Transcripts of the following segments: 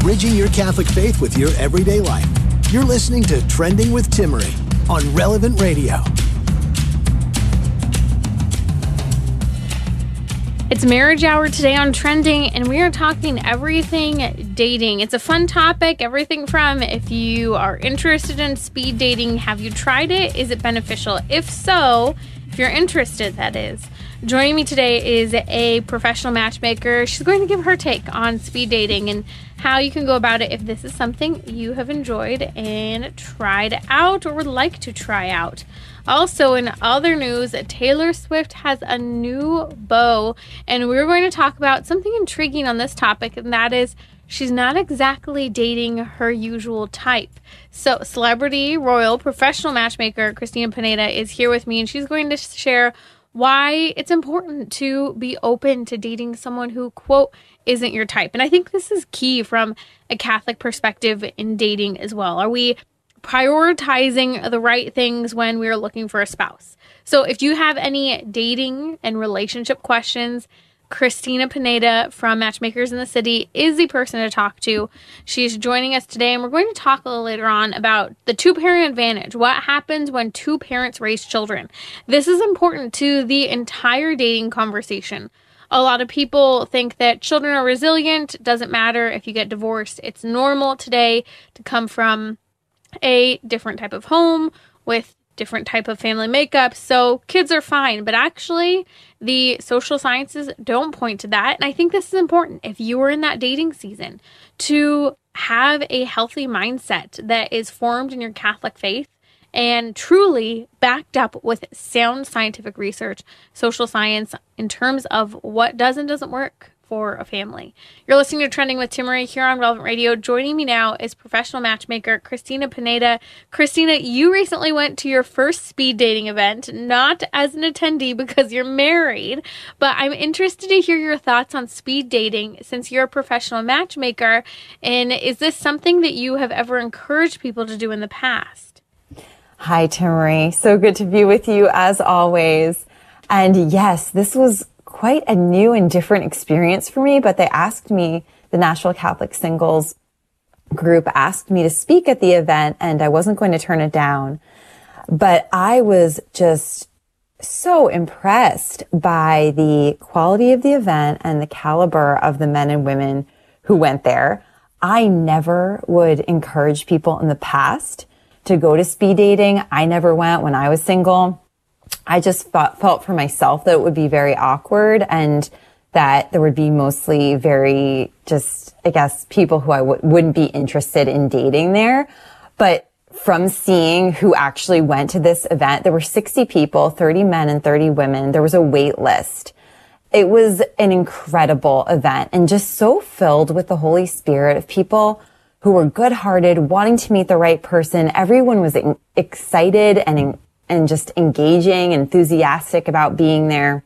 Bridging your Catholic faith with your everyday life. You're listening to Trending with Timmerie on Relevant Radio. It's marriage hour today on Trending, and we are talking everything dating. It's a fun topic, everything from if you are interested in speed dating, have you tried it? Is it beneficial? If so, if you're interested, that is. Joining me today is a professional matchmaker. She's going to give her take on speed dating and how you can go about it if this is something you have enjoyed and tried out or would like to try out. Also, in other news, Taylor Swift has a new beau, and we're going to talk about something intriguing on this topic, and that is she's not exactly dating her usual type. So, celebrity, royal, professional matchmaker Cristina Pineda is here with me, and she's going to share why it's important to be open to dating someone who, quote, isn't your type. And I think this is key from a Catholic perspective in dating as well. Are we prioritizing the right things when we're looking for a spouse? So if you have any dating and relationship questions, Cristina Pineda from Matchmakers in the City is the person to talk to. She's joining us today, and we're going to talk a little later on about the two parent advantage. What happens when two parents raise children? This is important to the entire dating conversation. A lot of people think that children are resilient, doesn't matter if you get divorced. It's normal today to come from a different type of home with different type of family makeup. So kids are fine, but actually the social sciences don't point to that. And I think this is important if you are in that dating season to have a healthy mindset that is formed in your Catholic faith and truly backed up with sound scientific research, social science in terms of what does and doesn't work for a family. You're listening to Trending with Timmerie here on Relevant Radio. Joining me now is professional matchmaker Cristina Pineda. Cristina, you recently went to your first speed dating event, not as an attendee because you're married, but I'm interested to hear your thoughts on speed dating since you're a professional matchmaker. And is this something that you have ever encouraged people to do in the past? Hi, Timmerie. So good to be with you as always. And yes, this was quite a new and different experience for me, but they asked me, the National Catholic Singles group asked me to speak at the event and I wasn't going to turn it down. But I was just so impressed by the quality of the event and the caliber of the men and women who went there. I never would encourage people in the past to go to speed dating. I never went when I was single. I just thought, felt for myself that it would be very awkward and that there would be mostly very just, I guess, people who I w- wouldn't be interested in dating there. But from seeing who actually went to this event, there were 60 people, 30 men and 30 women. There was a wait list. It was an incredible event and just so filled with the Holy Spirit of people who were good hearted, wanting to meet the right person. Everyone was excited and and just engaging, enthusiastic about being there.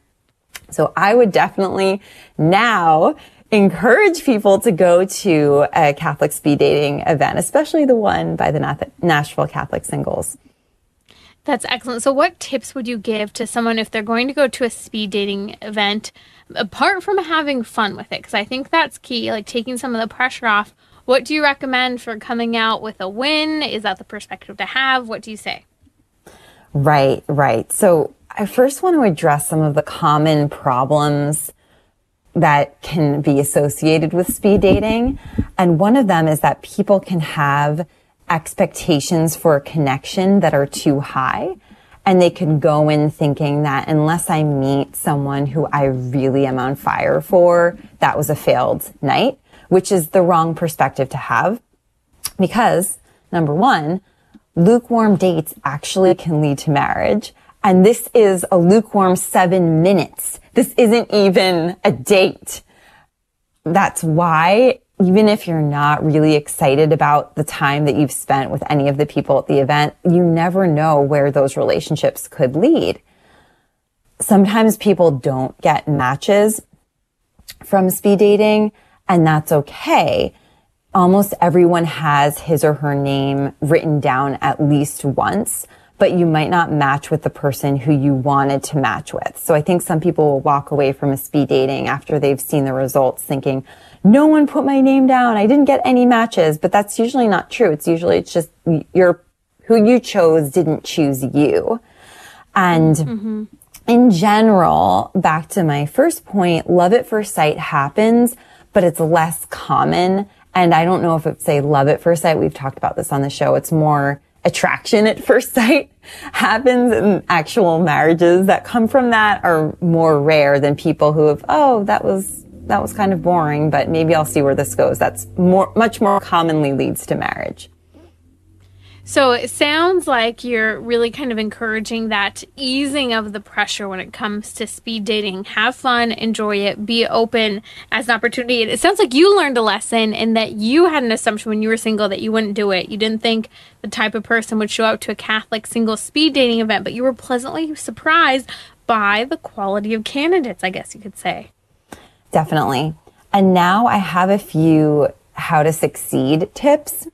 So I would definitely now encourage people to go to a Catholic speed dating event, especially the one by the Nashville Catholic Singles. That's excellent. So, what tips would you give to someone if they're going to go to a speed dating event, apart from having fun with it? Because I think that's key, like taking some of the pressure off. What do you recommend for coming out with a win? Is that the perspective to have? What do you say? Right, right. So I first want to address some of the common problems that can be associated with speed dating. And one of them is that people can have expectations for a connection that are too high. And they can go in thinking that unless I meet someone who I really am on fire for, that was a failed night, which is the wrong perspective to have. Because number one, lukewarm dates actually can lead to marriage. And this is a lukewarm seven minutes. This isn't even a date. That's why even if you're not really excited about the time that you've spent with any of the people at the event, you never know where those relationships could lead. Sometimes people don't get matches from speed dating and that's okay. Almost everyone has his or her name written down at least once but you might not match with the person who you wanted to match with. So I think some people will walk away from a speed dating after they've seen the results thinking, no one put my name down. I didn't get any matches, but that's usually not true. It's usually, it's just your, who you chose didn't choose you. And mm-hmm. in general, back to my first point, love at first sight happens, but it's less common. And I don't know if it's say love at first sight. We've talked about this on the show. It's more attraction at first sight happens and actual marriages that come from that are more rare than people who have, oh, that was, that was kind of boring, but maybe I'll see where this goes. That's more, much more commonly leads to marriage. So it sounds like you're really kind of encouraging that easing of the pressure when it comes to speed dating. Have fun, enjoy it, be open as an opportunity. It sounds like you learned a lesson and that you had an assumption when you were single that you wouldn't do it. You didn't think the type of person would show up to a Catholic single speed dating event, but you were pleasantly surprised by the quality of candidates, I guess you could say. Definitely. And now I have a few how to succeed tips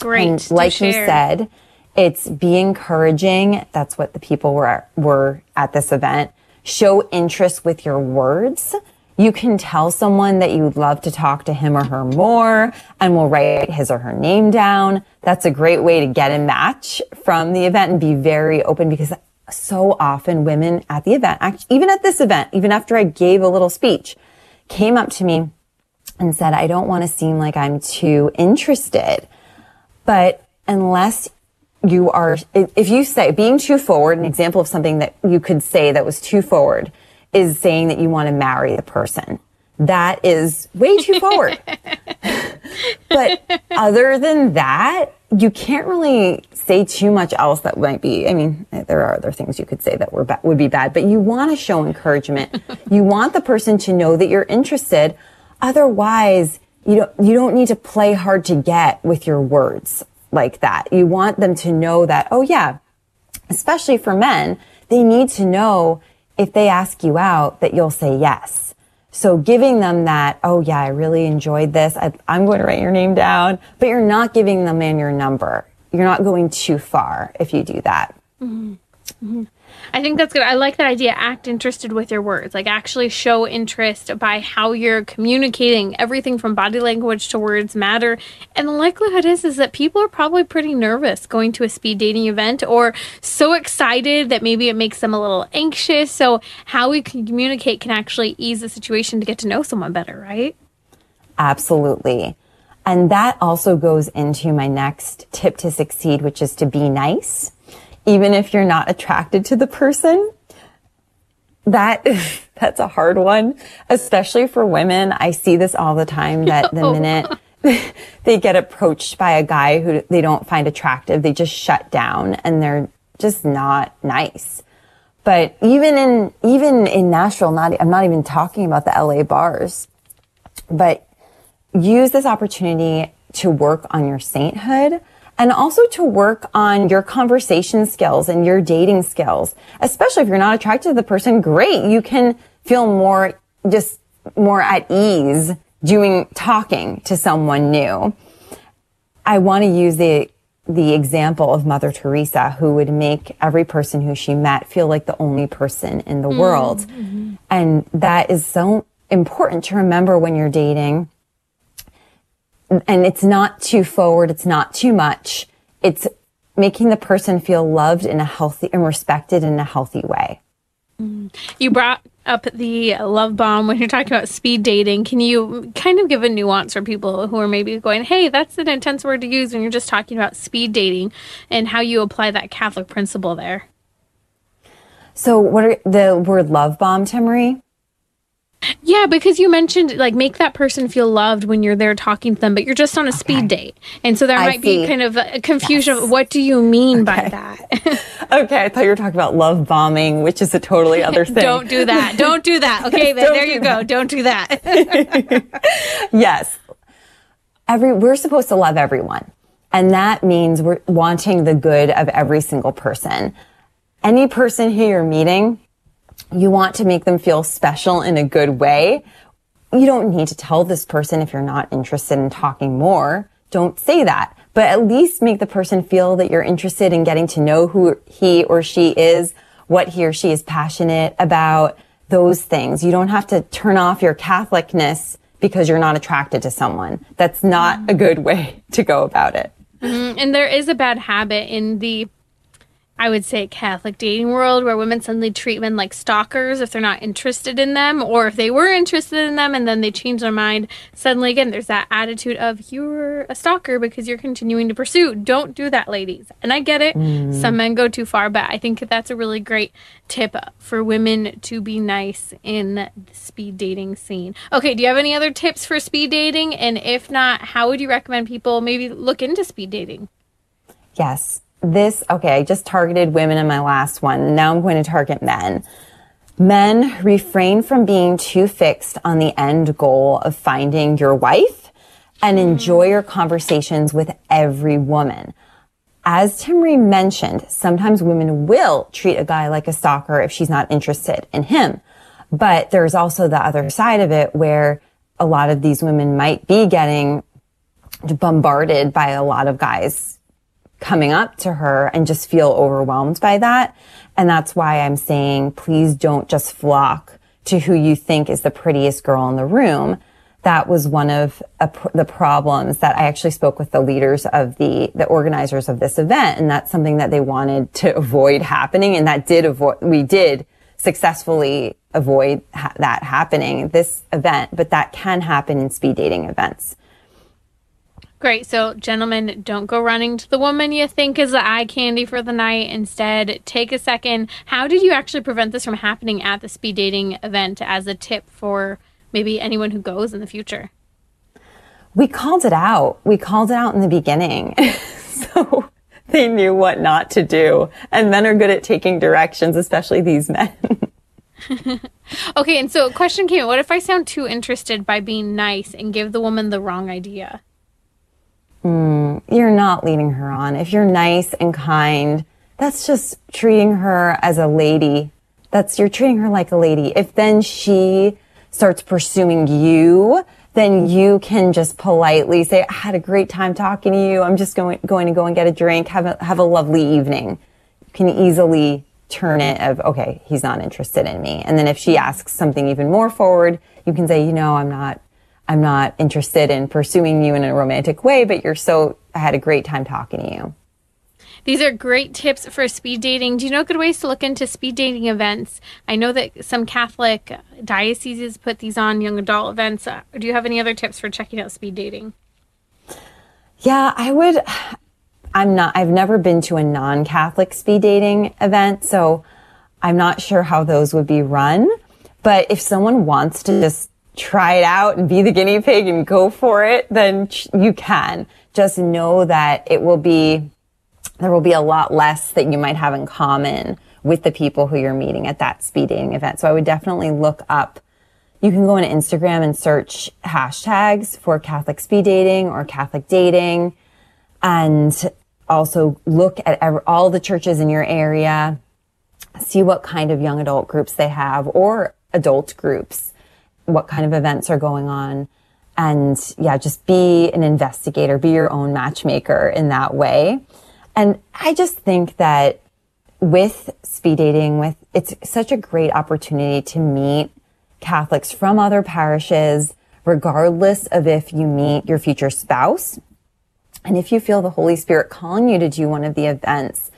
Great. And like you said, it's be encouraging. That's what the people were were at this event. Show interest with your words. You can tell someone that you'd love to talk to him or her more and will write his or her name down. That's a great way to get a match from the event and be very open because so often women at the event, even at this event, even after I gave a little speech, came up to me and said, I don't want to seem like I'm too interested. But unless you are, if you say being too forward, an example of something that you could say that was too forward is saying that you want to marry the person. That is way too forward. but other than that, you can't really say too much else that might be. I mean, there are other things you could say that were ba- would be bad, but you want to show encouragement. you want the person to know that you're interested. Otherwise, you don't, you don't need to play hard to get with your words like that. You want them to know that, oh yeah, especially for men, they need to know if they ask you out that you'll say yes. So giving them that, oh yeah, I really enjoyed this. I, am going to write your name down, but you're not giving them in your number. You're not going too far if you do that. Mm-hmm. Mm-hmm. I think that's good. I like that idea. Act interested with your words. Like actually show interest by how you're communicating. Everything from body language to words matter. And the likelihood is is that people are probably pretty nervous going to a speed dating event or so excited that maybe it makes them a little anxious. So how we can communicate can actually ease the situation to get to know someone better, right? Absolutely. And that also goes into my next tip to succeed, which is to be nice even if you're not attracted to the person. That that's a hard one, especially for women. I see this all the time that the minute they get approached by a guy who they don't find attractive, they just shut down and they're just not nice. But even in even in Nashville, not I'm not even talking about the LA bars, but use this opportunity to work on your sainthood and also to work on your conversation skills and your dating skills. Especially if you're not attracted to the person, great. You can feel more, just more at ease doing, talking to someone new. I want to use the, the example of Mother Teresa, who would make every person who she met feel like the only person in the mm-hmm. world. And that is so important to remember when you're dating and it's not too forward. It's not too much. It's making the person feel loved in a healthy and respected in a healthy way. Mm. You brought up the love bomb when you're talking about speed dating. Can you kind of give a nuance for people who are maybe going, hey, that's an intense word to use when you're just talking about speed dating and how you apply that Catholic principle there? So, what are the word love bomb, Timmerie? Yeah, because you mentioned like make that person feel loved when you're there talking to them, but you're just on a speed date. And so there I might see. be kind of a confusion yes. of what do you mean okay. by that? okay, I thought you were talking about love bombing, which is a totally other thing. Don't do that. Don't do that. Okay, there, there you go. Don't do that. yes. every, we're supposed to love everyone. And that means we're wanting the good of every single person. Any person who you're meeting, you want to make them feel special in a good way. You don't need to tell this person if you're not interested in talking more. Don't say that, but at least make the person feel that you're interested in getting to know who he or she is, what he or she is passionate about, those things. You don't have to turn off your Catholicness because you're not attracted to someone. That's not a good way to go about it. Mm-hmm. And there is a bad habit in the I would say Catholic dating world where women suddenly treat men like stalkers if they're not interested in them, or if they were interested in them and then they change their mind. Suddenly, again, there's that attitude of you're a stalker because you're continuing to pursue. Don't do that, ladies. And I get it. Mm. Some men go too far, but I think that's a really great tip for women to be nice in the speed dating scene. Okay, do you have any other tips for speed dating? And if not, how would you recommend people maybe look into speed dating? Yes this, okay, I just targeted women in my last one. Now I'm going to target men. Men refrain from being too fixed on the end goal of finding your wife and mm. enjoy your conversations with every woman. As Timmerie mentioned, sometimes women will treat a guy like a stalker if she's not interested in him. But there's also the other side of it where a lot of these women might be getting bombarded by a lot of guys coming up to her and just feel overwhelmed by that. And that's why I'm saying, please don't just flock to who you think is the prettiest girl in the room. That was one of a, the problems that I actually spoke with the leaders of the, the organizers of this event. And that's something that they wanted to avoid happening. And that did avoid, we did successfully avoid ha- that happening this event, but that can happen in speed dating events. Great. So, gentlemen, don't go running to the woman you think is the eye candy for the night. Instead, take a second. How did you actually prevent this from happening at the speed dating event as a tip for maybe anyone who goes in the future? We called it out. We called it out in the beginning. so they knew what not to do. And men are good at taking directions, especially these men. okay. And so, a question came what if I sound too interested by being nice and give the woman the wrong idea? Mm, you're not leading her on. If you're nice and kind, that's just treating her as a lady. That's you're treating her like a lady. If then she starts pursuing you, then you can just politely say, I had a great time talking to you. I'm just going, going to go and get a drink. Have a, have a lovely evening. You can easily turn it of, okay, he's not interested in me. And then if she asks something even more forward, you can say, you know, I'm not I'm not interested in pursuing you in a romantic way, but you're so, I had a great time talking to you. These are great tips for speed dating. Do you know good ways to look into speed dating events? I know that some Catholic dioceses put these on young adult events. Uh, do you have any other tips for checking out speed dating? Yeah, I would. I'm not, I've never been to a non Catholic speed dating event, so I'm not sure how those would be run. But if someone wants to just try it out and be the guinea pig and go for it, then you can. Just know that it will be, there will be a lot less that you might have in common with the people who you're meeting at that speed dating event. So I would definitely look up, you can go on Instagram and search hashtags for Catholic speed dating or Catholic dating and also look at all the churches in your area, see what kind of young adult groups they have or adult groups what kind of events are going on. And yeah, just be an investigator, be your own matchmaker in that way. And I just think that with speed dating, with it's such a great opportunity to meet Catholics from other parishes, regardless of if you meet your future spouse. And if you feel the Holy Spirit calling you to do one of the events,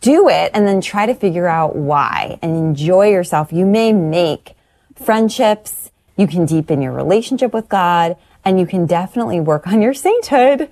do it and then try to figure out why and enjoy yourself. You may make friendships, you can deepen your relationship with God, and you can definitely work on your sainthood.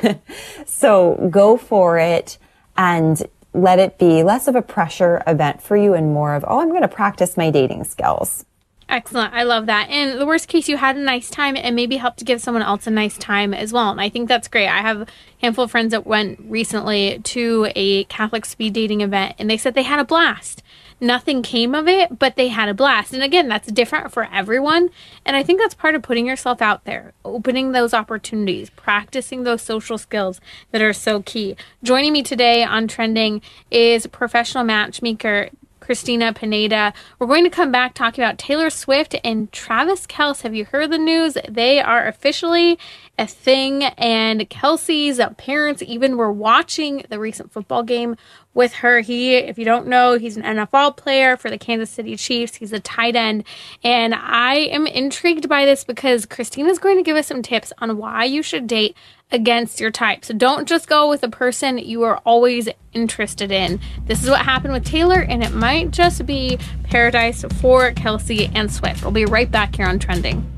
so go for it and let it be less of a pressure event for you and more of, oh, I'm going to practice my dating skills. Excellent. I love that. And the worst case, you had a nice time and maybe help to give someone else a nice time as well. And I think that's great. I have a handful of friends that went recently to a Catholic speed dating event and they said they had a blast. Nothing came of it, but they had a blast. And again, that's different for everyone. And I think that's part of putting yourself out there, opening those opportunities, practicing those social skills that are so key. Joining me today on Trending is professional matchmaker Cristina Pineda. We're going to come back talking about Taylor Swift and Travis Kelce. Have you heard the news? They are officially a thing, and Kelce's parents even were watching the recent football game with her. He, if you don't know, he's an NFL player for the Kansas City Chiefs. He's a tight end. And I am intrigued by this because Cristina's going to give us some tips on why you should date against your type. So don't just go with a person you are always interested in. This is what happened with Taylor, and it might just be paradise for Kelsey and Swift. We'll be right back here on Trending.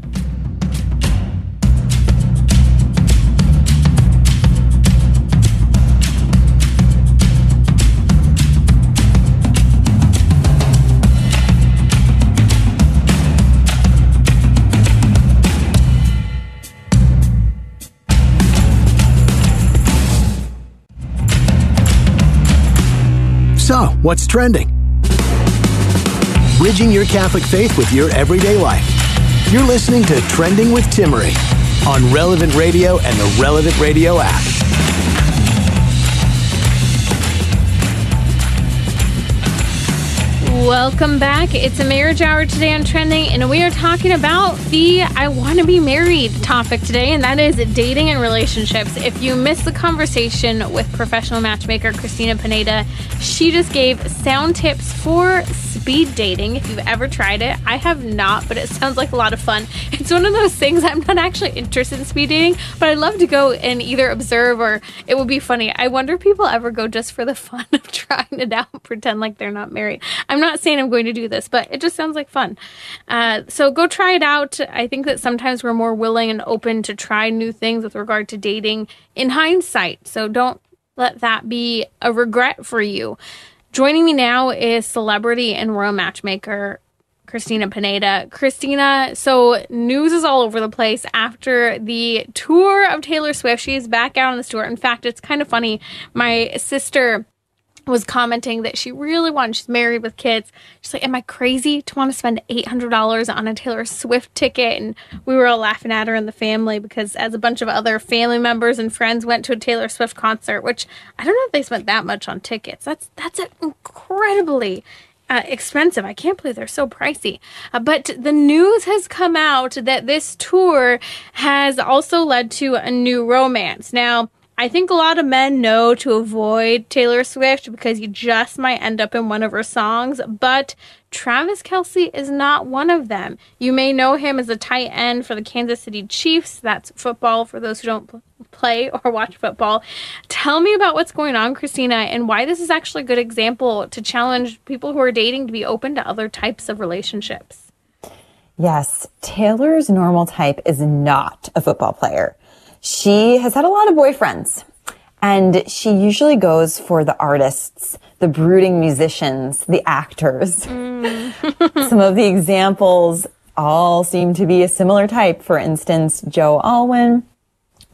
What's trending? Bridging your Catholic faith with your everyday life. You're listening to Trending with Timmerie on Relevant Radio and the Relevant Radio app. Welcome back. It's a marriage hour today on Trending, and we are talking about the I want to be married topic today, and that is dating and relationships. If you missed the conversation with professional matchmaker Cristina Pineda, she just gave sound tips for speed dating. If you've ever tried it, I have not, but it sounds like a lot of fun. It's one of those things I'm not actually interested in speed dating, but I'd love to go and either observe or it would be funny. I wonder if people ever go just for the fun of trying it out, pretend like they're not married. I'm not saying I'm going to do this, but it just sounds like fun. Uh, so go try it out. I think that sometimes we're more willing and open to try new things with regard to dating in hindsight. So don't let that be a regret for you. Joining me now is celebrity and royal matchmaker Cristina Pineda. Cristina, so news is all over the place after the tour of Taylor Swift. She's back out on the tour. In fact, it's kind of funny. My sister was commenting that she really wanted, she's married with kids. She's like, Am I crazy to want to spend $800 on a Taylor Swift ticket? And we were all laughing at her in the family because, as a bunch of other family members and friends went to a Taylor Swift concert, which I don't know if they spent that much on tickets. That's, that's incredibly uh, expensive. I can't believe they're so pricey. Uh, but the news has come out that this tour has also led to a new romance. Now, I think a lot of men know to avoid Taylor Swift because you just might end up in one of her songs, but Travis Kelce is not one of them. You may know him as a tight end for the Kansas City Chiefs. That's football for those who don't play or watch football. Tell me about what's going on, Cristina, and why this is actually a good example to challenge people who are dating to be open to other types of relationships. Yes, Taylor's normal type is not a football player. She has had a lot of boyfriends and she usually goes for the artists, the brooding musicians, the actors. Mm. Some of the examples all seem to be a similar type. For instance, Joe Alwyn,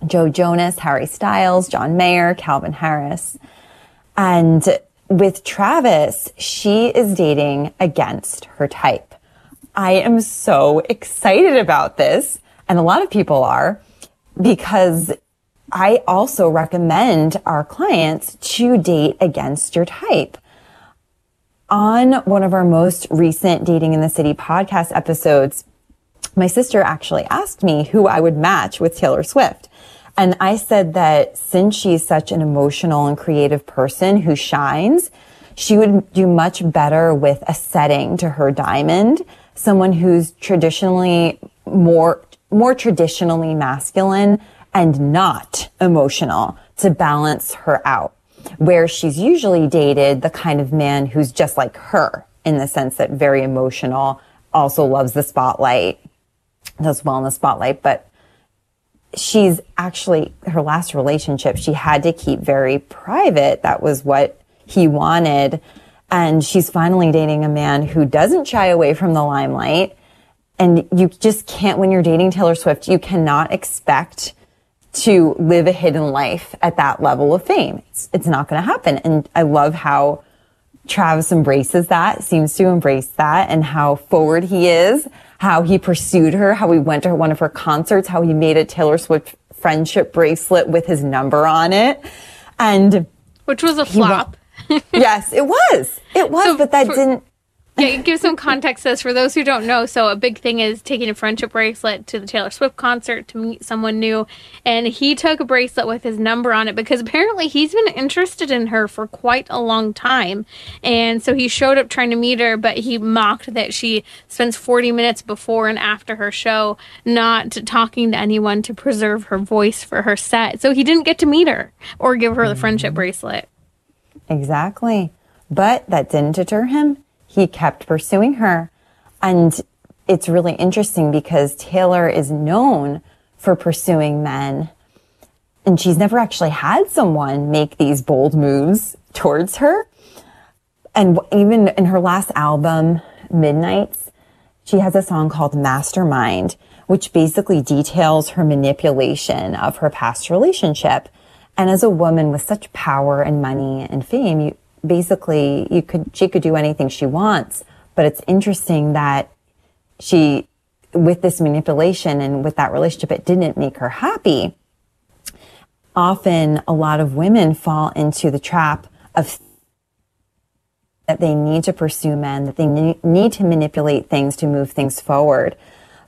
Joe Jonas, Harry Styles, John Mayer, Calvin Harris. And with Travis, she is dating against her type. I am so excited about this. And a lot of people are because I also recommend our clients to date against your type. On one of our most recent Dating in the City podcast episodes, my sister actually asked me who I would match with Taylor Swift. And I said that since she's such an emotional and creative person who shines, she would do much better with a setting to her diamond, someone who's traditionally more more traditionally masculine and not emotional to balance her out. Where she's usually dated the kind of man who's just like her in the sense that very emotional, also loves the spotlight, does well in the spotlight, but she's actually her last relationship she had to keep very private that was what he wanted and she's finally dating a man who doesn't shy away from the limelight and you just can't, when you're dating Taylor Swift, you cannot expect to live a hidden life at that level of fame. It's, it's not going to happen. And I love how Travis embraces that, seems to embrace that and how forward he is, how he pursued her, how he went to one of her concerts, how he made a Taylor Swift friendship bracelet with his number on it. And which was a flop. yes, it was. It was, so but that for, didn't yeah, give some context as for those who don't know. So a big thing is taking a friendship bracelet to the Taylor Swift concert to meet someone new, and he took a bracelet with his number on it because apparently he's been interested in her for quite a long time, and so he showed up trying to meet her, but he mocked that she spends 40 minutes before and after her show not talking to anyone to preserve her voice for her set. So he didn't get to meet her or give her the friendship mm-hmm. bracelet. Exactly. But that didn't deter him he kept pursuing her. And it's really interesting because Taylor is known for pursuing men. And she's never actually had someone make these bold moves towards her. And even in her last album, Midnights, she has a song called Mastermind, which basically details her manipulation of her past relationship. And as a woman with such power and money and fame, you, basically you could she could do anything she wants but it's interesting that she with this manipulation and with that relationship it didn't make her happy. Often a lot of women fall into the trap of that they need to pursue men that they need to manipulate things to move things forward.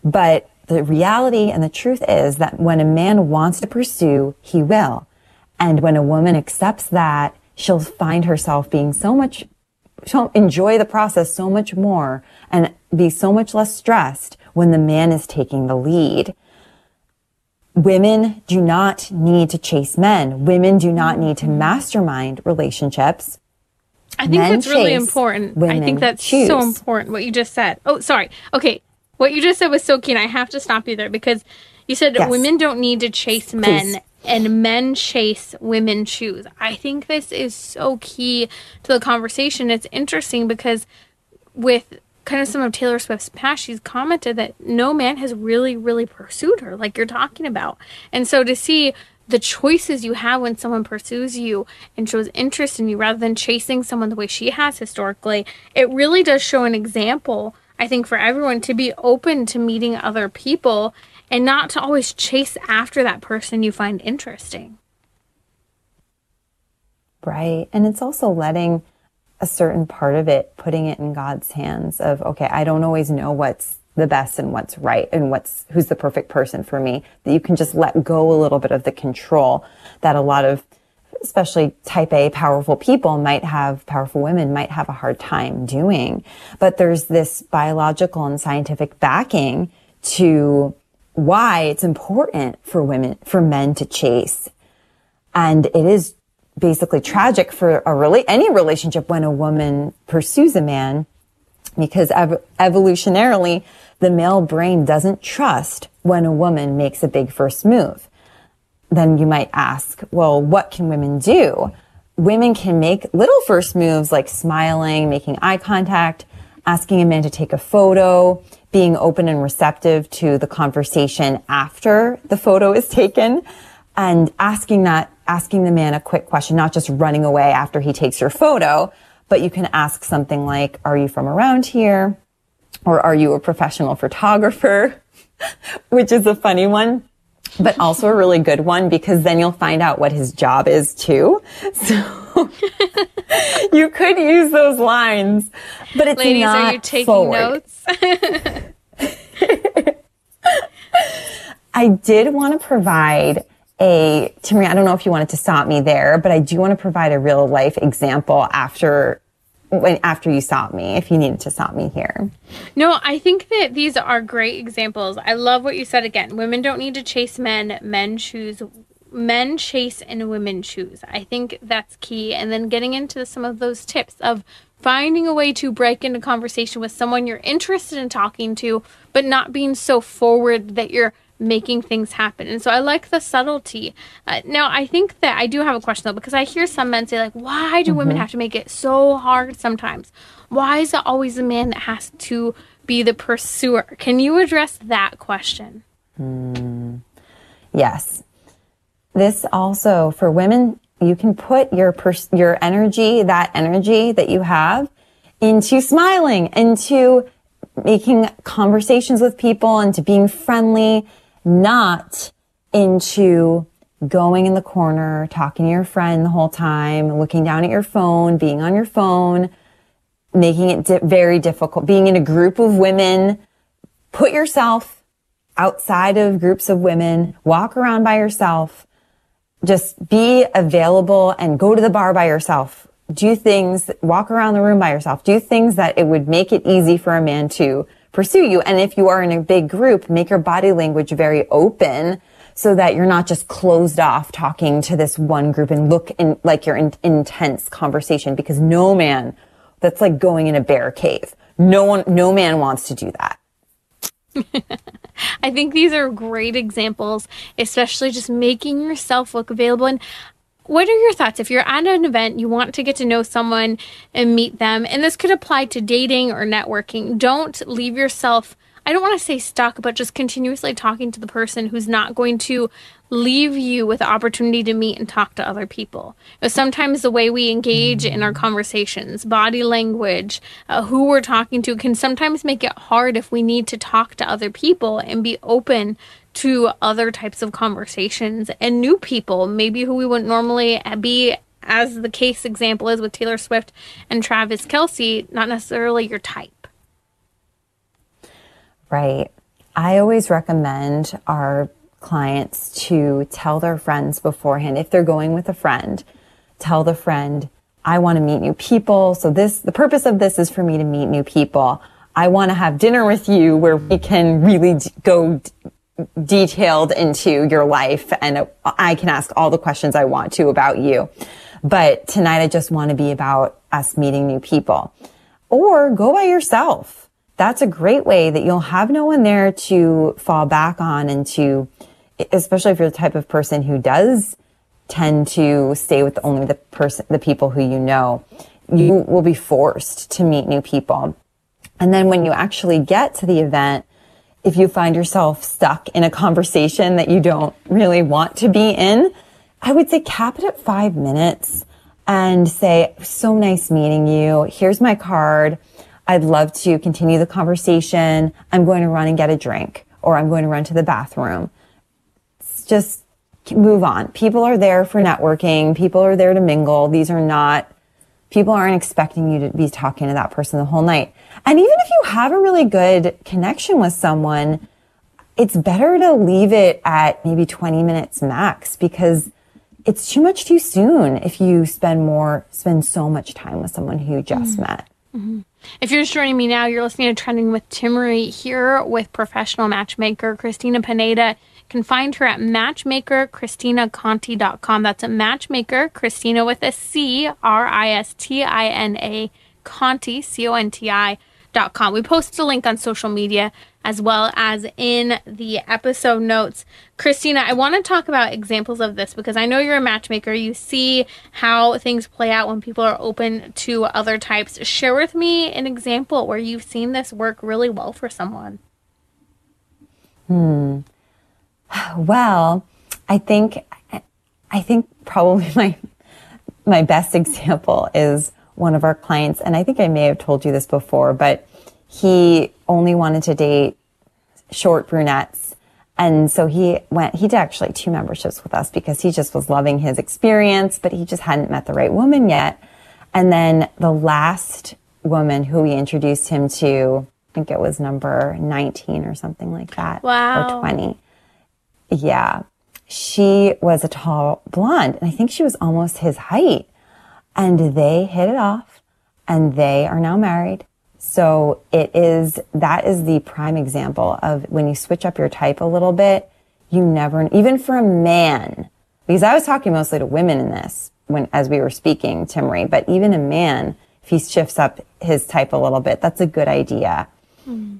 But the reality and the truth is that when a man wants to pursue he will. And when a woman accepts that she'll find herself being so much, she'll enjoy the process so much more and be so much less stressed when the man is taking the lead. Women do not need to chase men. Women do not need to mastermind relationships. I think men that's really important. I think that's choose. so important what you just said. Oh, sorry. Okay. What you just said was so key, and I have to stop you there because you said yes. women don't need to chase men. Please and men chase women choose. I think this is so key to the conversation. It's interesting because with kind of some of Taylor Swift's past, she's commented that no man has really, really pursued her, like you're talking about. And so to see the choices you have when someone pursues you and shows interest in you rather than chasing someone the way she has historically, it really does show an example, I think, for everyone to be open to meeting other people and not to always chase after that person you find interesting. Right. And it's also letting a certain part of it, putting it in God's hands of, okay, I don't always know what's the best and what's right and what's, who's the perfect person for me. That you can just let go a little bit of the control that a lot of, especially type A powerful people might have, powerful women might have a hard time doing. But there's this biological and scientific backing to why it's important for women, for men to chase. And it is basically tragic for a really, any relationship when a woman pursues a man because ev- evolutionarily, the male brain doesn't trust when a woman makes a big first move. Then you might ask, well, what can women do? Women can make little first moves like smiling, making eye contact, asking a man to take a photo, being open and receptive to the conversation after the photo is taken and asking that, asking the man a quick question, not just running away after he takes your photo, but you can ask something like, are you from around here? Or are you a professional photographer? Which is a funny one, but also a really good one because then you'll find out what his job is too. So you could use those lines, but it's not. Ladies, not are you taking forward. notes? I did want to provide a, Timmy, I don't know if you wanted to stop me there, but I do want to provide a real life example after when after you stop me if you needed to stop me here. No, I think that these are great examples. I love what you said again. Women don't need to chase men, men choose men chase and women choose. I think that's key. And then getting into some of those tips of finding a way to break into conversation with someone you're interested in talking to, but not being so forward that you're making things happen. And so I like the subtlety. Uh, now, I think that I do have a question though, because I hear some men say, like, why do mm-hmm. women have to make it so hard sometimes? Why is it always the man that has to be the pursuer? Can you address that question? Mm. Yes. This also, for women, you can put your pers- your energy, that energy that you have into smiling, into making conversations with people, into being friendly, not into going in the corner, talking to your friend the whole time, looking down at your phone, being on your phone, making it di- very difficult, being in a group of women. Put yourself outside of groups of women, walk around by yourself, just be available and go to the bar by yourself. Do things, walk around the room by yourself. Do things that it would make it easy for a man to pursue you. And if you are in a big group, make your body language very open so that you're not just closed off talking to this one group and look in like you're in intense conversation because no man that's like going in a bear cave. No one, no man wants to do that. I think these are great examples, especially just making yourself look available. And what are your thoughts if you're at an event, you want to get to know someone and meet them, and this could apply to dating or networking? Don't leave yourself I don't want to say stuck, but just continuously talking to the person who's not going to leave you with the opportunity to meet and talk to other people. You know, sometimes the way we engage in our conversations, body language, uh, who we're talking to, can sometimes make it hard if we need to talk to other people and be open to other types of conversations and new people, maybe who we wouldn't normally be as the case example is with Taylor Swift and Travis Kelce, not necessarily your type. Right. I always recommend our clients to tell their friends beforehand if they're going with a friend, tell the friend, I want to meet new people. So this, the purpose of this is for me to meet new people. I want to have dinner with you where we can really d- go d- detailed into your life and I can ask all the questions I want to about you. But tonight I just want to be about us meeting new people or go by yourself that's a great way that you'll have no one there to fall back on and to, especially if you're the type of person who does tend to stay with only the person, the people who you know, you will be forced to meet new people. And then when you actually get to the event, if you find yourself stuck in a conversation that you don't really want to be in, I would say cap it at five minutes and say, so nice meeting you. Here's my card. I'd love to continue the conversation. I'm going to run and get a drink or I'm going to run to the bathroom. It's just move on. People are there for networking. People are there to mingle. These are not, people aren't expecting you to be talking to that person the whole night. And even if you have a really good connection with someone, it's better to leave it at maybe 20 minutes max because it's too much too soon if you spend more, spend so much time with someone who you just mm-hmm. met. Mm-hmm. If you're just joining me now, you're listening to Trending with Timmerie here with professional matchmaker Cristina Pineda. You can find her at matchmakercristinaconti.com. That's a matchmaker, Cristina with a C, R I S T I N A, Conti, C O N T I com. We post a link on social media as well as in the episode notes. Cristina, I want to talk about examples of this because I know you're a matchmaker. You see how things play out when people are open to other types. Share with me an example where you've seen this work really well for someone. Hmm. Well, I think I think probably my my best example is one of our clients, and I think I may have told you this before, but he only wanted to date short brunettes. And so he went, he did actually two memberships with us because he just was loving his experience, but he just hadn't met the right woman yet. And then the last woman who we introduced him to, I think it was number 19 or something like that. Wow. Or 20. Yeah. She was a tall blonde and I think she was almost his height and they hit it off and they are now married. So it is, that is the prime example of when you switch up your type a little bit, you never, even for a man, because I was talking mostly to women in this when, as we were speaking, Timmerie, but even a man, if he shifts up his type a little bit, that's a good idea. Mm.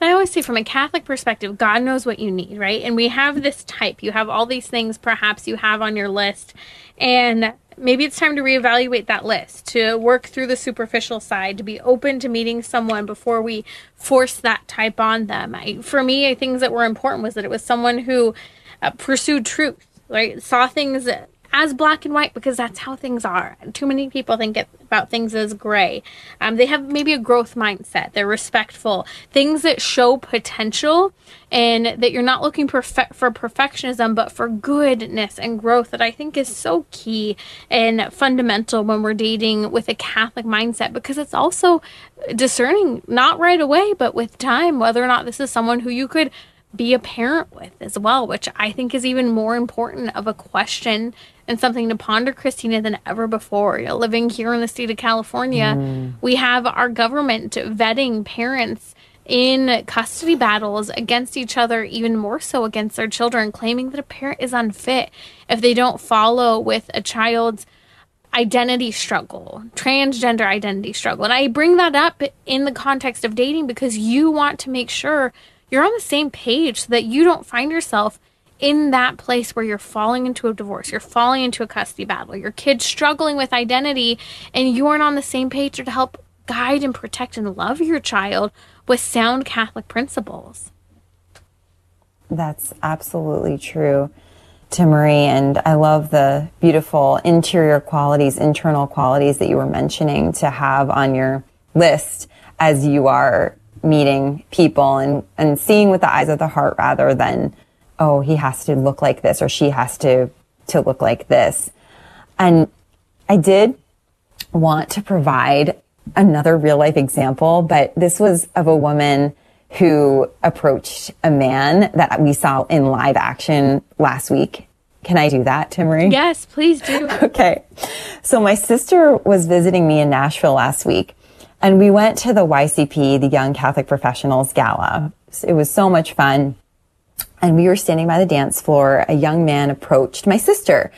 And I always say, from a Catholic perspective, God knows what you need, right? And we have this type. You have all these things perhaps you have on your list. And maybe it's time to reevaluate that list, to work through the superficial side, to be open to meeting someone before we force that type on them. I, for me, things that were important was that it was someone who uh, pursued truth, right? Saw things as black and white because that's how things are. Too many people think about things as gray. Um, they have maybe a growth mindset. They're respectful. Things that show potential and that you're not looking perfe- for perfectionism, but for goodness and growth that I think is so key and fundamental when we're dating with a Catholic mindset because it's also discerning, not right away, but with time, whether or not this is someone who you could be a parent with as well, which I think is even more important of a question and something to ponder, Cristina, than ever before. You know, living here in the state of California, mm. we have our government vetting parents in custody battles against each other, even more so against their children, claiming that a parent is unfit if they don't follow with a child's identity struggle, transgender identity struggle. And I bring that up in the context of dating because you want to make sure you're on the same page so that you don't find yourself in that place where you're falling into a divorce, you're falling into a custody battle, your kid's struggling with identity, and you aren't on the same page to help guide and protect and love your child with sound Catholic principles. That's absolutely true, Timmerie. And I love the beautiful interior qualities, internal qualities that you were mentioning to have on your list as you are meeting people and, and seeing with the eyes of the heart rather than, oh, he has to look like this or she has to, to look like this. And I did want to provide another real life example, but this was of a woman who approached a man that we saw in live action last week. Can I do that, Timmerie? Yes, please do. okay. So my sister was visiting me in Nashville last week and we went to the YCP, the Young Catholic Professionals Gala. It was so much fun. And we were standing by the dance floor. A young man approached my sister.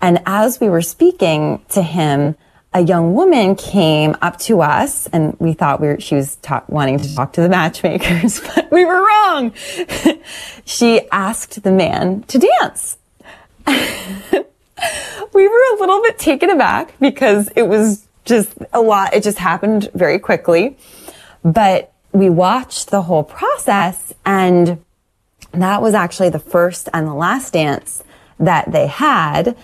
And as we were speaking to him, a young woman came up to us and we thought we were, she was ta- wanting to talk to the matchmakers, but we were wrong. she asked the man to dance. we were a little bit taken aback because it was just a lot. It just happened very quickly. But we watched the whole process and that was actually the first and the last dance that they had.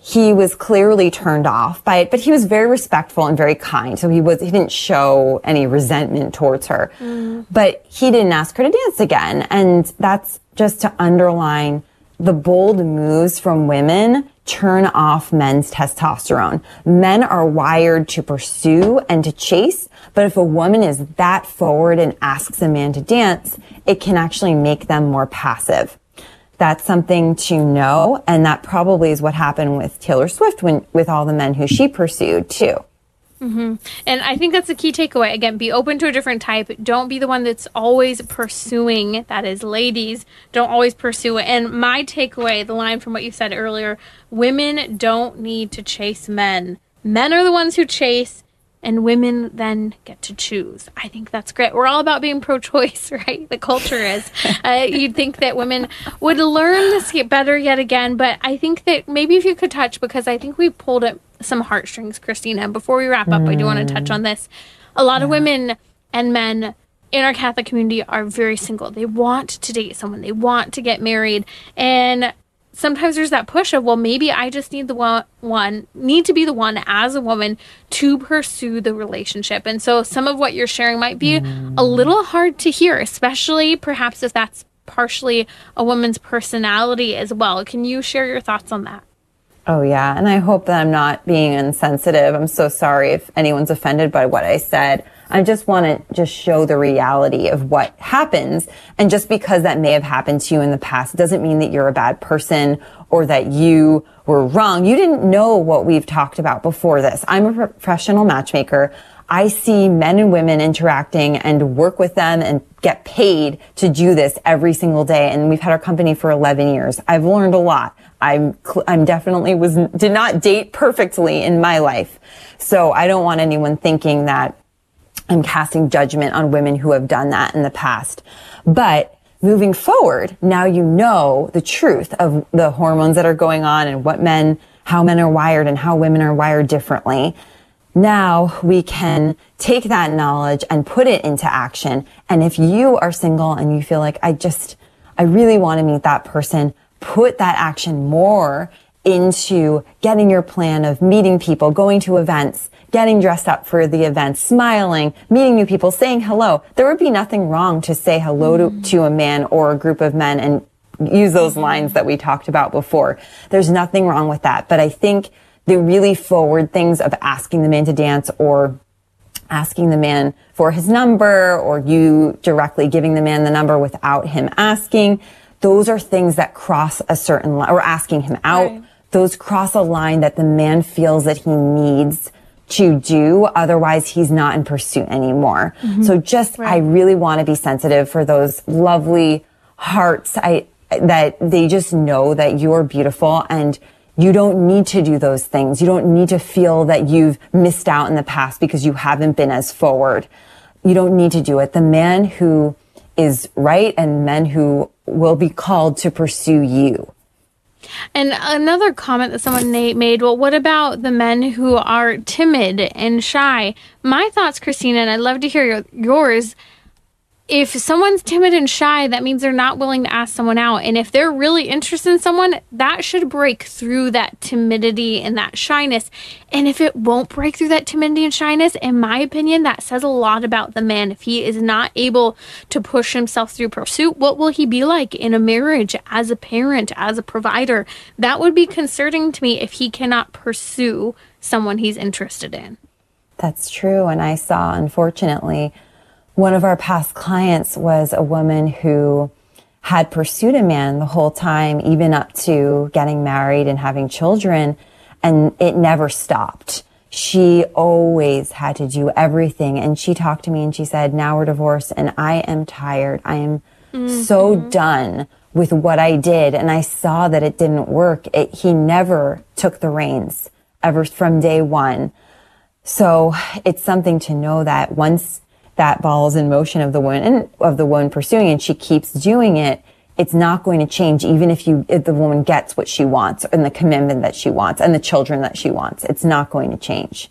He was clearly turned off by it, but he was very respectful and very kind. So he was, he didn't show any resentment towards her, mm. but he didn't ask her to dance again. And that's just to underline the bold moves from women turn off men's testosterone. Men are wired to pursue and to chase, but if a woman is that forward and asks a man to dance, it can actually make them more passive. That's something to know, and that probably is what happened with Taylor Swift when, with all the men who she pursued too. Mm-hmm. And I think that's a key takeaway. Again, be open to a different type. Don't be the one that's always pursuing. That is, ladies, don't always pursue it. And my takeaway, the line from what you said earlier women don't need to chase men. Men are the ones who chase, and women then get to choose. I think that's great. We're all about being pro choice, right? The culture is. uh, you'd think that women would learn this better yet again, but I think that maybe if you could touch, because I think we pulled at some heartstrings, Cristina. Before we wrap up, mm. I do want to touch on this. A lot yeah. of women and men in our Catholic community are very single. They want to date someone, they want to get married. And sometimes there's that push of well maybe i just need the one, one need to be the one as a woman to pursue the relationship and so some of what you're sharing might be mm. a little hard to hear especially perhaps if that's partially a woman's personality as well can you share your thoughts on that Oh yeah, and I hope that I'm not being insensitive. I'm so sorry if anyone's offended by what I said. I just want to just show the reality of what happens. And just because that may have happened to you in the past doesn't mean that you're a bad person or that you were wrong. You didn't know what we've talked about before this. I'm a professional matchmaker. I see men and women interacting and work with them and get paid to do this every single day. And we've had our company for 11 years. I've learned a lot. I'm, I'm definitely was, did not date perfectly in my life. So I don't want anyone thinking that I'm casting judgment on women who have done that in the past. But moving forward, now you know the truth of the hormones that are going on and what men, how men are wired and how women are wired differently. Now we can take that knowledge and put it into action. And if you are single and you feel like I just, I really want to meet that person, put that action more into getting your plan of meeting people, going to events, getting dressed up for the event, smiling, meeting new people, saying hello. There would be nothing wrong to say hello to, mm. to a man or a group of men and use those lines that we talked about before. There's nothing wrong with that. But I think the really forward things of asking the man to dance or asking the man for his number or you directly giving the man the number without him asking, those are things that cross a certain line or asking him out. Right. Those cross a line that the man feels that he needs to do. Otherwise, he's not in pursuit anymore. Mm-hmm. So just, right. I really want to be sensitive for those lovely hearts. I, that they just know that you're beautiful and you don't need to do those things. You don't need to feel that you've missed out in the past because you haven't been as forward. You don't need to do it. The man who is right and men who will be called to pursue you. And another comment that someone made, well, what about the men who are timid and shy? My thoughts, Cristina, and I'd love to hear yours if someone's timid and shy, that means they're not willing to ask someone out. And if they're really interested in someone, that should break through that timidity and that shyness. And if it won't break through that timidity and shyness, in my opinion, that says a lot about the man. If he is not able to push himself through pursuit, what will he be like in a marriage, as a parent, as a provider? That would be concerning to me if he cannot pursue someone he's interested in. That's true. And I saw, unfortunately, one of our past clients was a woman who had pursued a man the whole time, even up to getting married and having children, and it never stopped. She always had to do everything. And she talked to me and she said, now we're divorced and I am tired. I am mm-hmm. so done with what I did. And I saw that it didn't work. It, he never took the reins ever from day one. So it's something to know that once that ball's in motion of the one and of the one pursuing and she keeps doing it, it's not going to change even if you if the woman gets what she wants and the commitment that she wants and the children that she wants. It's not going to change.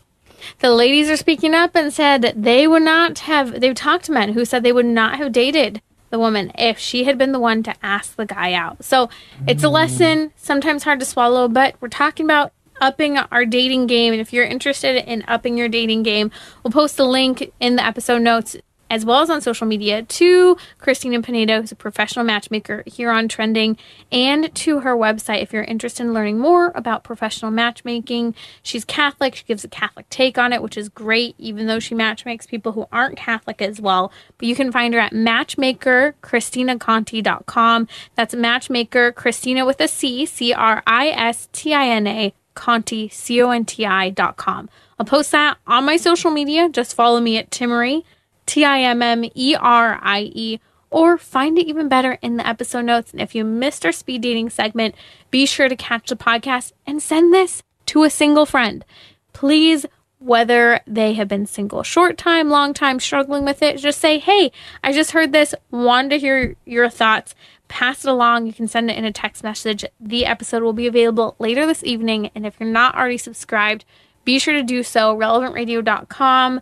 The ladies are speaking up and said they would not have they've talked to men who said they would not have dated the woman if she had been the one to ask the guy out. So it's a mm. lesson, sometimes hard to swallow, but we're talking about upping our dating game. And if you're interested in upping your dating game, we'll post a link in the episode notes as well as on social media to Cristina Pineda, who's a professional matchmaker here on Trending, and to her website if you're interested in learning more about professional matchmaking. She's Catholic, she gives a Catholic take on it, which is great, even though she matchmakes people who aren't Catholic as well. But you can find her at matchmakercristinaconti.com. That's matchmaker Christina with a C, C R I S T I N A Conti, C-O-N-T-I dot com. I'll post that on my social media. Just follow me at Timmerie, T-I-M-M-E-R-I-E, or find it even better in the episode notes. And if you missed our speed dating segment, be sure to catch the podcast and send this to a single friend. Please whether they have been single short time, long time, struggling with it, just say, Hey, I just heard this, wanted to hear your thoughts pass it along. You can send it in a text message. The episode will be available later this evening. And if you're not already subscribed, be sure to do so. RelevantRadio.com.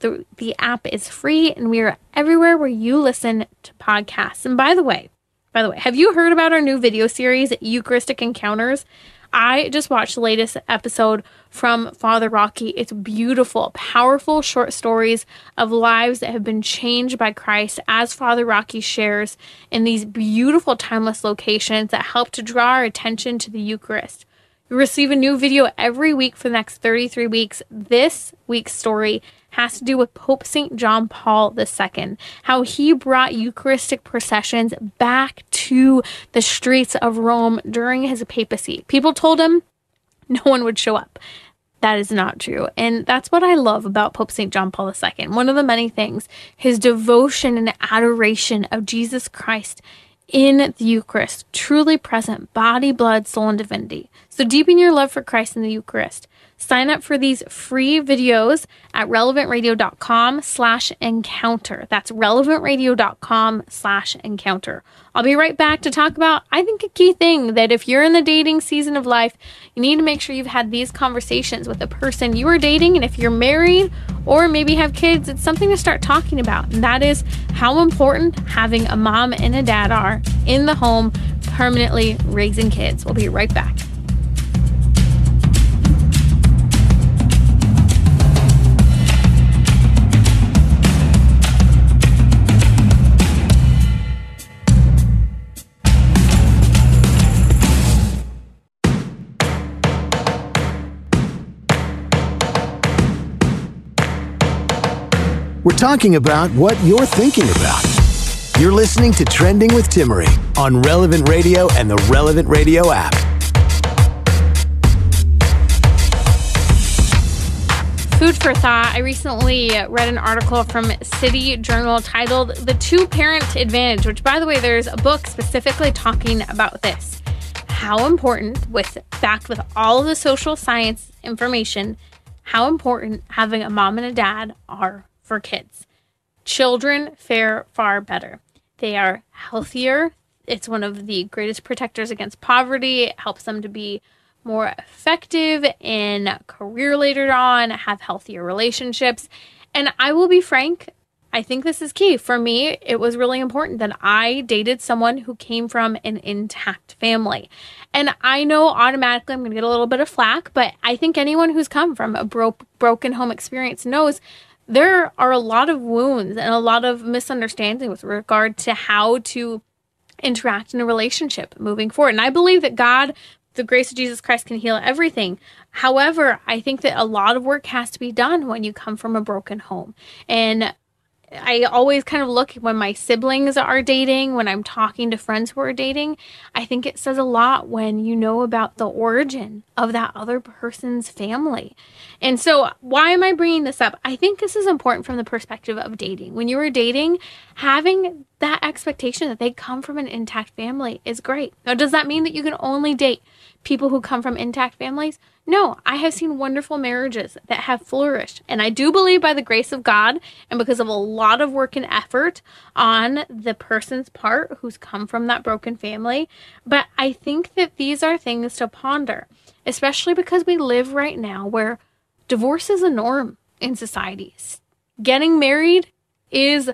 The, the app is free and we are everywhere where you listen to podcasts. And by the way, by the way, have you heard about our new video series, Eucharistic Encounters? I just watched the latest episode from Father Rocky. It's beautiful, powerful short stories of lives that have been changed by Christ as Father Rocky shares in these beautiful, timeless locations that help to draw our attention to the Eucharist. You receive a new video every week for the next 33 weeks. This week's story has to do with Pope St. John Paul II, how he brought Eucharistic processions back to the streets of Rome during his papacy. People told him no one would show up. That is not true. And that's what I love about Pope St. John Paul II. One of the many things, his devotion and adoration of Jesus Christ in the Eucharist, truly present, body, blood, soul, and divinity. So deepen your love for Christ in the Eucharist. Sign up for these free videos at relevantradio.com slash encounter. That's relevantradio.com slash encounter. I'll be right back to talk about, I think, a key thing that if you're in the dating season of life, you need to make sure you've had these conversations with the person you are dating. And if you're married or maybe have kids, it's something to start talking about. And that is how important having a mom and a dad are in the home, permanently raising kids. We'll be right back. We're talking about what you're thinking about. You're listening to Trending with Timmerie on Relevant Radio and the Relevant Radio app. Food for thought. I recently read an article from City Journal titled The Two Parent Advantage, which, by the way, there's a book specifically talking about this. How important, with backed with all of the social science information, how important having a mom and a dad are for kids. Children fare far better. They are healthier. It's one of the greatest protectors against poverty. It helps them to be more effective in career later on, have healthier relationships. And I will be frank, I think this is key. For me, it was really important that I dated someone who came from an intact family. And I know automatically I'm going to get a little bit of flack, but I think anyone who's come from a bro- broken home experience knows there are a lot of wounds and a lot of misunderstanding with regard to how to interact in a relationship moving forward. And I believe that God the grace of Jesus Christ can heal everything. However, I think that a lot of work has to be done when you come from a broken home. And I always kind of look when my siblings are dating, when I'm talking to friends who are dating. I think it says a lot when you know about the origin of that other person's family. And so, why am I bringing this up? I think this is important from the perspective of dating. When you are dating, having that expectation that they come from an intact family is great. Now, does that mean that you can only date people who come from intact families? No, I have seen wonderful marriages that have flourished. And I do believe by the grace of God and because of a lot of work and effort on the person's part who's come from that broken family. But I think that these are things to ponder, especially because we live right now where divorce is a norm in societies. Getting married is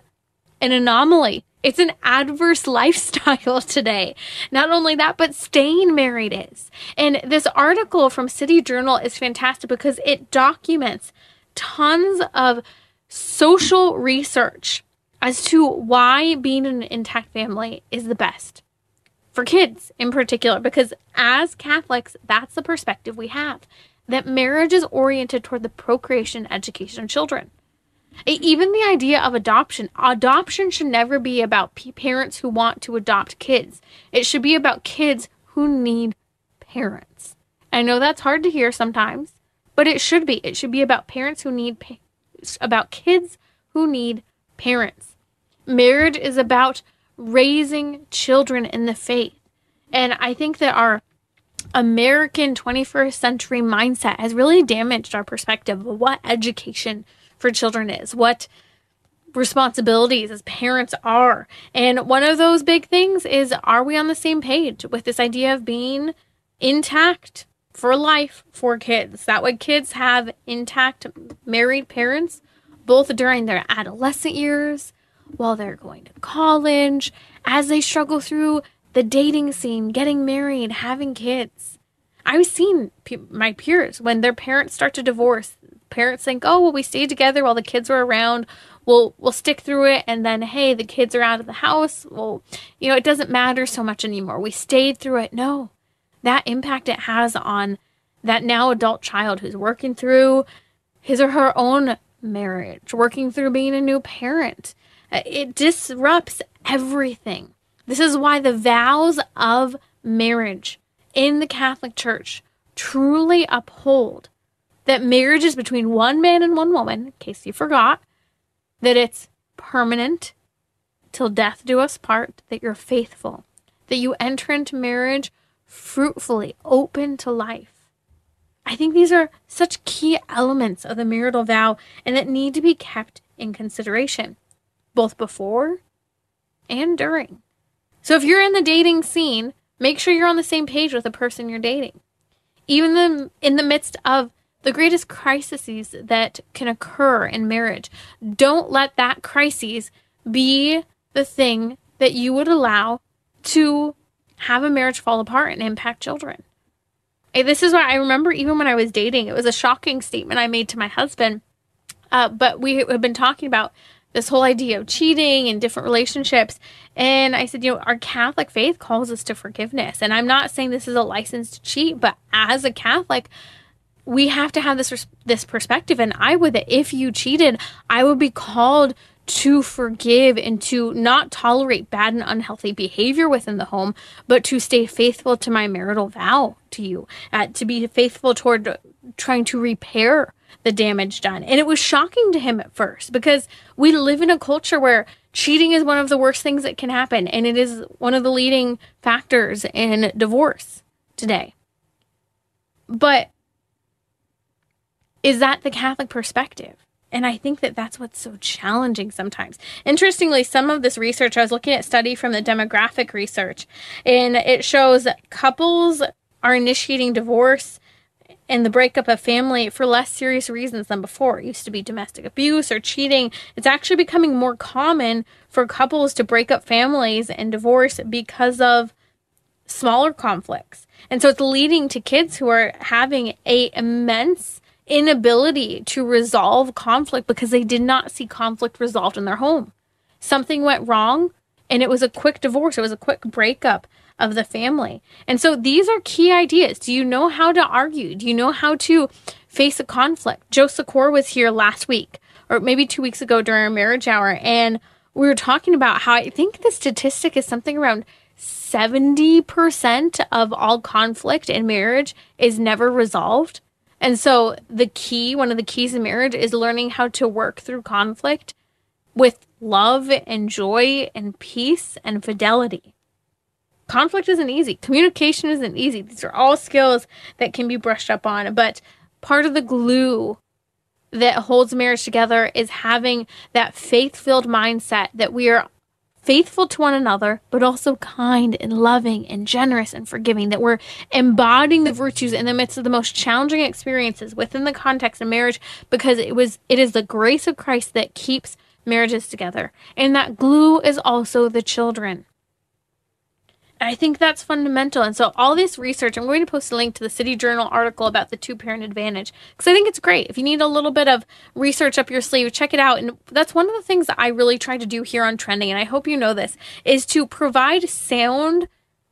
an anomaly it's an adverse lifestyle today. Not only that, but staying married is. And this article from City Journal is fantastic because it documents tons of social research as to why being in an intact family is the best for kids in particular because as Catholics that's the perspective we have that marriage is oriented toward the procreation education of children even the idea of adoption. Adoption should never be about parents who want to adopt kids. It should be about kids who need parents. I know that's hard to hear sometimes, but it should be. It should be about parents who need pa- about kids who need parents. Marriage is about raising children in the faith. And I think that our American 21st century mindset has really damaged our perspective of what education for children is, what responsibilities as parents are. And one of those big things is are we on the same page with this idea of being intact for life for kids? That way, kids have intact married parents both during their adolescent years, while they're going to college, as they struggle through the dating scene, getting married, having kids. I've seen pe- my peers when their parents start to divorce, parents think, oh, well, we stayed together while the kids were around. We'll we'll stick through it, and then hey, the kids are out of the house. Well, you know, it doesn't matter so much anymore. We stayed through it. No, that impact it has on that now adult child who's working through his or her own marriage, working through being a new parent. Uh, it disrupts everything. This is why the vows of marriage in the Catholic Church truly uphold that marriage is between one man and one woman, in case you forgot, that it's permanent till death do us part, that you're faithful, that you enter into marriage fruitfully, open to life. I think these are such key elements of the marital vow and that need to be kept in consideration, both before and during. So if you're in the dating scene, make sure you're on the same page with the person you're dating. Even the, in the midst of the greatest crises that can occur in marriage. Don't let that crisis be the thing that you would allow to have a marriage fall apart and impact children. This is why I remember even when I was dating, it was a shocking statement I made to my husband. Uh, but we have been talking about this whole idea of cheating and different relationships. And I said, you know, our Catholic faith calls us to forgiveness. And I'm not saying this is a license to cheat, but as a Catholic, we have to have this this perspective and I would that if you cheated, I would be called to forgive and to not tolerate bad and unhealthy behavior within the home, but to stay faithful to my marital vow to you, uh, to be faithful toward trying to repair the damage done. And it was shocking to him at first because we live in a culture where cheating is one of the worst things that can happen, and it is one of the leading factors in divorce today. But is that the Catholic perspective? And I think that that's what's so challenging sometimes. Interestingly, some of this research, I was looking at study from the demographic research, and it shows that couples are initiating divorce and the breakup of family for less serious reasons than before. It used to be domestic abuse or cheating. It's actually becoming more common for couples to break up families and divorce because of smaller conflicts. And so it's leading to kids who are having a immense inability to resolve conflict because they did not see conflict resolved in their home. Something went wrong and it was a quick divorce, it was a quick breakup of the family. And so these are key ideas. Do you know how to argue? Do you know how to face a conflict? Joe Sikor was here last week or maybe two weeks ago during our marriage hour and we were talking about how I think the statistic is something around 70% of all conflict in marriage is never resolved. And so the key, one of the keys in marriage is learning how to work through conflict with love and joy and peace and fidelity. Conflict isn't easy. Communication isn't easy. These are all skills that can be brushed up on, but part of the glue that holds marriage together is having that faith-filled mindset that we are faithful to one another, but also kind and loving and generous and forgiving, that we're embodying the virtues in the midst of the most challenging experiences within the context of marriage because it was it is the grace of Christ that keeps marriages together. And that glue is also the children. I think that's fundamental. And so, all this research, I'm going to post a link to the City Journal article about the two parent advantage because I think it's great. If you need a little bit of research up your sleeve, check it out. And that's one of the things that I really try to do here on Trending, and I hope you know this, is to provide sound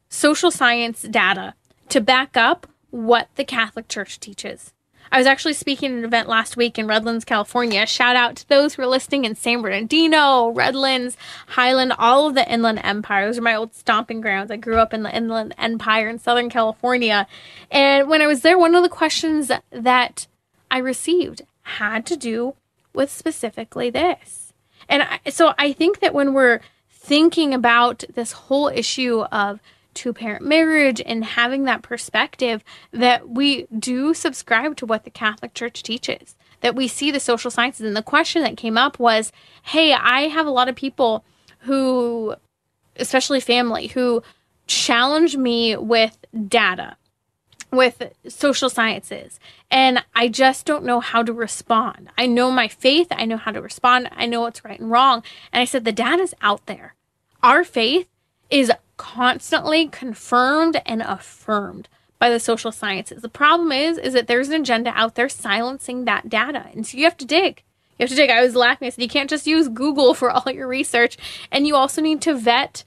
social science data to back up what the Catholic Church teaches. I was actually speaking at an event last week in Redlands, California. Shout out to those who are listening in San Bernardino, Redlands, Highland, all of the Inland Empire. Those are my old stomping grounds. I grew up in the Inland Empire in Southern California. And when I was there, one of the questions that I received had to do with specifically this. And I, so I think that when we're thinking about this whole issue of two parent marriage and having that perspective that we do subscribe to what the Catholic Church teaches, that we see the social sciences. And the question that came up was hey, I have a lot of people who, especially family, who challenge me with data with social sciences and I just don't know how to respond. I know my faith, I know how to respond, I know what's right and wrong. And I said the data's out there. Our faith is constantly confirmed and affirmed by the social sciences. The problem is is that there's an agenda out there silencing that data. And so you have to dig. You have to dig. I was laughing. I said you can't just use Google for all your research. And you also need to vet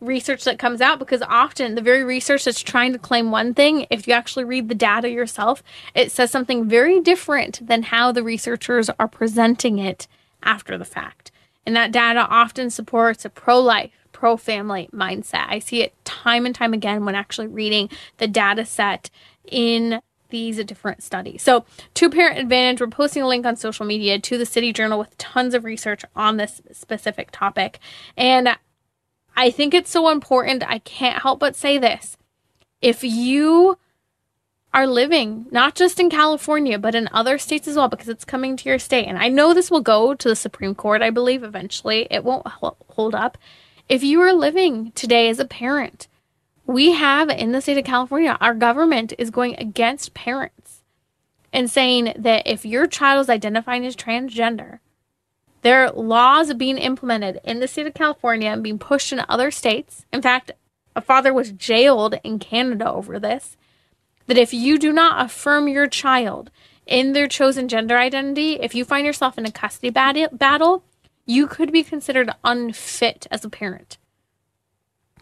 research that comes out because often the very research that's trying to claim one thing, if you actually read the data yourself, it says something very different than how the researchers are presenting it after the fact. And that data often supports a pro life, pro family mindset. I see it time and time again when actually reading the data set in these different studies. So, two parent advantage, we're posting a link on social media to the City Journal with tons of research on this specific topic. And I think it's so important. I can't help but say this. If you are living not just in California, but in other states as well, because it's coming to your state, and I know this will go to the Supreme Court, I believe, eventually, it won't hold up. If you are living today as a parent, we have in the state of California, our government is going against parents and saying that if your child is identifying as transgender, there are laws being implemented in the state of California and being pushed in other states. In fact, a father was jailed in Canada over this. That if you do not affirm your child in their chosen gender identity, if you find yourself in a custody battle, you could be considered unfit as a parent.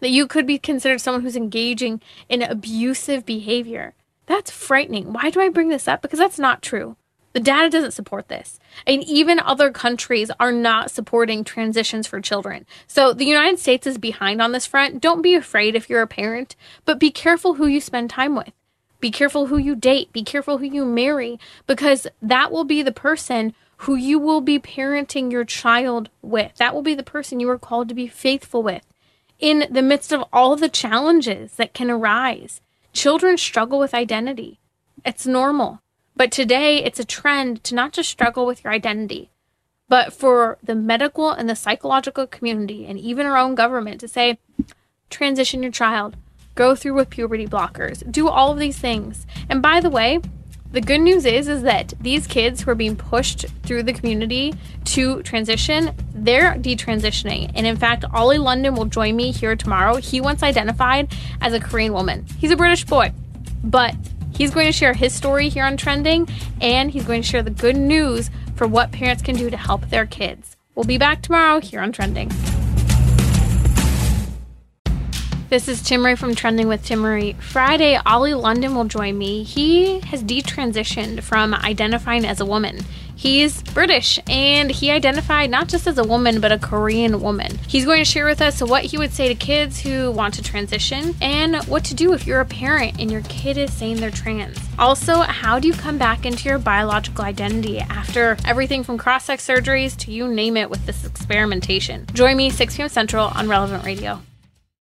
That you could be considered someone who's engaging in abusive behavior. That's frightening. Why do I bring this up? Because that's not true. The data doesn't support this. And even other countries are not supporting transitions for children. So the United States is behind on this front. Don't be afraid if you're a parent, but be careful who you spend time with. Be careful who you date. Be careful who you marry, because that will be the person who you will be parenting your child with. That will be the person you are called to be faithful with in the midst of all the challenges that can arise. Children struggle with identity. It's normal. But today it's a trend to not just struggle with your identity, but for the medical and the psychological community and even our own government to say, transition your child, go through with puberty blockers, do all of these things. And by the way, the good news is is that these kids who are being pushed through the community to transition, they're detransitioning. And in fact, Oli London will join me here tomorrow. He once identified as a Korean woman. He's a British boy, but He's going to share his story here on Trending, and he's going to share the good news for what parents can do to help their kids. We'll be back tomorrow here on Trending. This is Timmerie from Trending with Timmerie. Friday, Oli London will join me. He has detransitioned from identifying as a woman. He's British and he identified not just as a woman, but a Korean woman. He's going to share with us what he would say to kids who want to transition and what to do if you're a parent and your kid is saying they're trans. Also, how do you come back into your biological identity after everything from cross sex surgeries to you name it with this experimentation? Join me 6 p.m. Central on Relevant Radio.